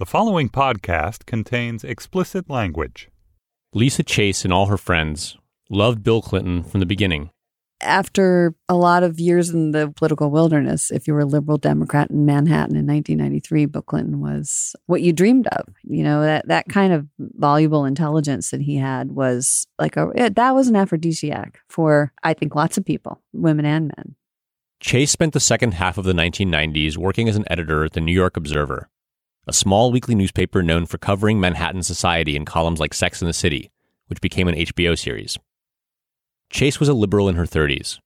The following podcast contains explicit language. Lisa Chase and all her friends loved Bill Clinton from the beginning. After a lot of years in the political wilderness, if you were a liberal Democrat in Manhattan in 1993, Bill Clinton was what you dreamed of. You know, that, that kind of voluble intelligence that he had was like a, that was an aphrodisiac for, I think, lots of people, women and men. Chase spent the second half of the 1990s working as an editor at the New York Observer a small weekly newspaper known for covering Manhattan society in columns like Sex and the City, which became an HBO series. Chase was a liberal in her 30s,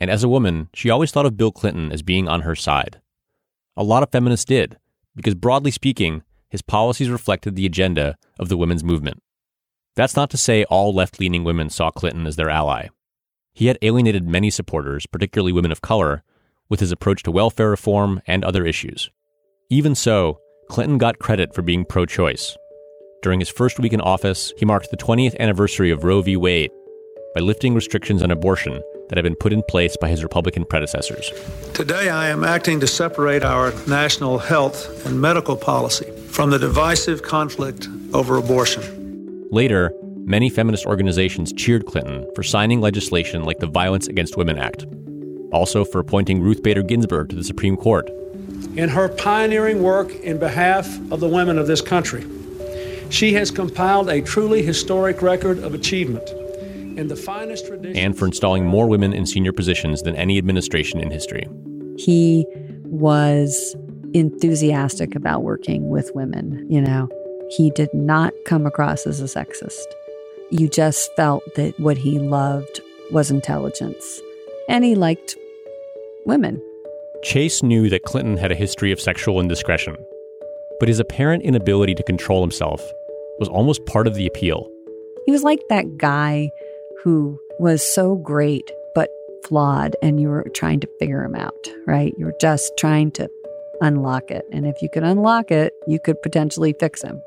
and as a woman, she always thought of Bill Clinton as being on her side. A lot of feminists did, because broadly speaking, his policies reflected the agenda of the women's movement. That's not to say all left leaning women saw Clinton as their ally. He had alienated many supporters, particularly women of color, with his approach to welfare reform and other issues. Even so, Clinton got credit for being pro choice. During his first week in office, he marked the 20th anniversary of Roe v. Wade by lifting restrictions on abortion that had been put in place by his Republican predecessors. Today, I am acting to separate our national health and medical policy from the divisive conflict over abortion. Later, many feminist organizations cheered Clinton for signing legislation like the Violence Against Women Act, also for appointing Ruth Bader Ginsburg to the Supreme Court in her pioneering work in behalf of the women of this country. She has compiled a truly historic record of achievement in the finest traditions. And for installing more women in senior positions than any administration in history. He was enthusiastic about working with women, you know. He did not come across as a sexist. You just felt that what he loved was intelligence. And he liked women. Chase knew that Clinton had a history of sexual indiscretion, but his apparent inability to control himself was almost part of the appeal. He was like that guy who was so great but flawed, and you were trying to figure him out, right? You were just trying to unlock it. And if you could unlock it, you could potentially fix him.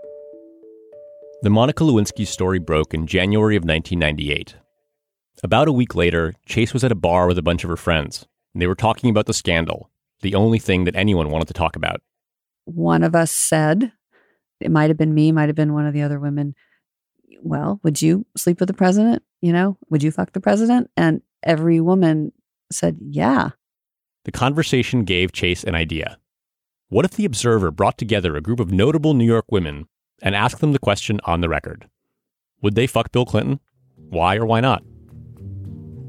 The Monica Lewinsky story broke in January of 1998. About a week later, Chase was at a bar with a bunch of her friends. They were talking about the scandal, the only thing that anyone wanted to talk about. One of us said, it might have been me, might have been one of the other women, well, would you sleep with the president? You know, would you fuck the president? And every woman said, yeah. The conversation gave Chase an idea. What if the Observer brought together a group of notable New York women and asked them the question on the record? Would they fuck Bill Clinton? Why or why not?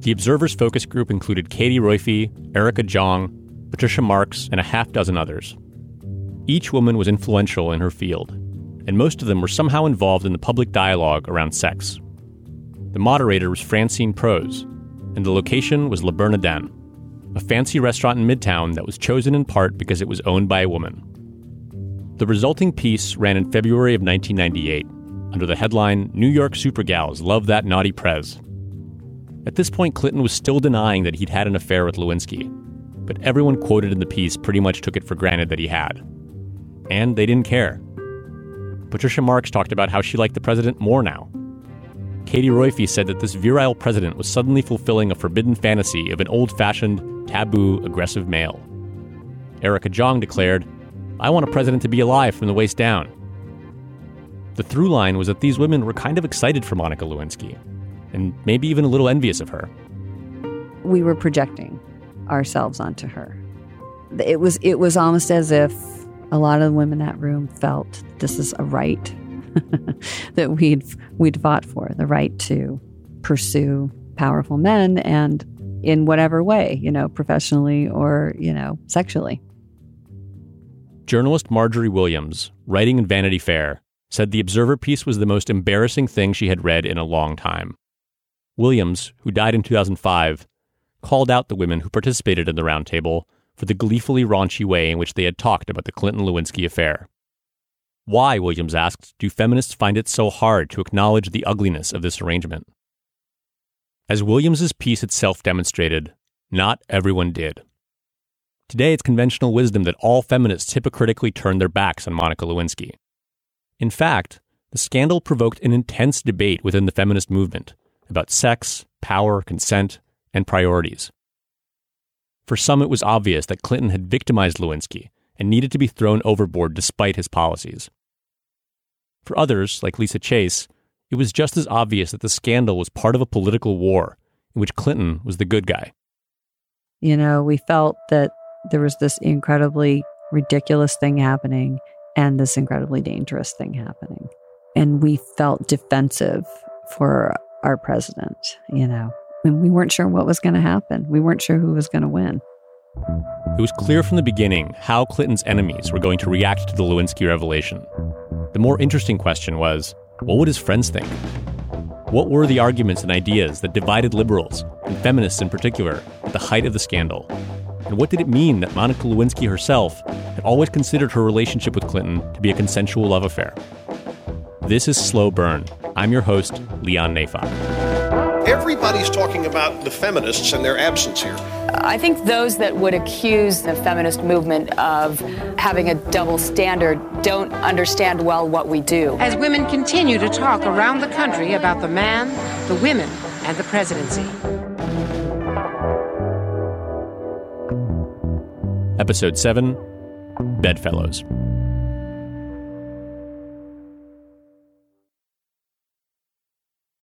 The Observer's focus group included Katie Roiphe, Erica Jong, Patricia Marx, and a half dozen others. Each woman was influential in her field, and most of them were somehow involved in the public dialogue around sex. The moderator was Francine Prose, and the location was Le Bernardin, a fancy restaurant in Midtown that was chosen in part because it was owned by a woman. The resulting piece ran in February of 1998 under the headline New York Supergals Love That Naughty Prez. At this point, Clinton was still denying that he'd had an affair with Lewinsky, but everyone quoted in the piece pretty much took it for granted that he had. And they didn't care. Patricia Marx talked about how she liked the president more now. Katie Roiphe said that this virile president was suddenly fulfilling a forbidden fantasy of an old fashioned, taboo, aggressive male. Erica Jong declared, I want a president to be alive from the waist down. The through line was that these women were kind of excited for Monica Lewinsky, and maybe even a little envious of her. We were projecting ourselves onto her. It was it was almost as if a lot of the women in that room felt this is a right that we'd we'd fought for, the right to pursue powerful men and in whatever way, you know, professionally or, you know, sexually. Journalist Marjorie Williams, writing in Vanity Fair, said the Observer piece was the most embarrassing thing she had read in a long time. Williams, who died in 2005, called out the women who participated in the roundtable for the gleefully raunchy way in which they had talked about the Clinton Lewinsky affair. Why, Williams asked, do feminists find it so hard to acknowledge the ugliness of this arrangement? As Williams's piece itself demonstrated, not everyone did. Today, it's conventional wisdom that all feminists hypocritically turn their backs on Monica Lewinsky. In fact, the scandal provoked an intense debate within the feminist movement about sex, power, consent, and priorities. For some, it was obvious that Clinton had victimized Lewinsky and needed to be thrown overboard despite his policies. For others, like Lisa Chase, it was just as obvious that the scandal was part of a political war in which Clinton was the good guy. You know, we felt that there was this incredibly ridiculous thing happening and this incredibly dangerous thing happening. And we felt defensive for our president, you know, and we weren't sure what was going to happen. We weren't sure who was going to win. It was clear from the beginning how Clinton's enemies were going to react to the Lewinsky revelation. The more interesting question was what would his friends think? What were the arguments and ideas that divided liberals, and feminists in particular, at the height of the scandal? And what did it mean that Monica Lewinsky herself had always considered her relationship with Clinton to be a consensual love affair? This is Slow Burn. I'm your host, Leon Neyfakh. Everybody's talking about the feminists and their absence here. I think those that would accuse the feminist movement of having a double standard don't understand well what we do. As women continue to talk around the country about the man, the women, and the presidency. Episode 7 Bedfellows.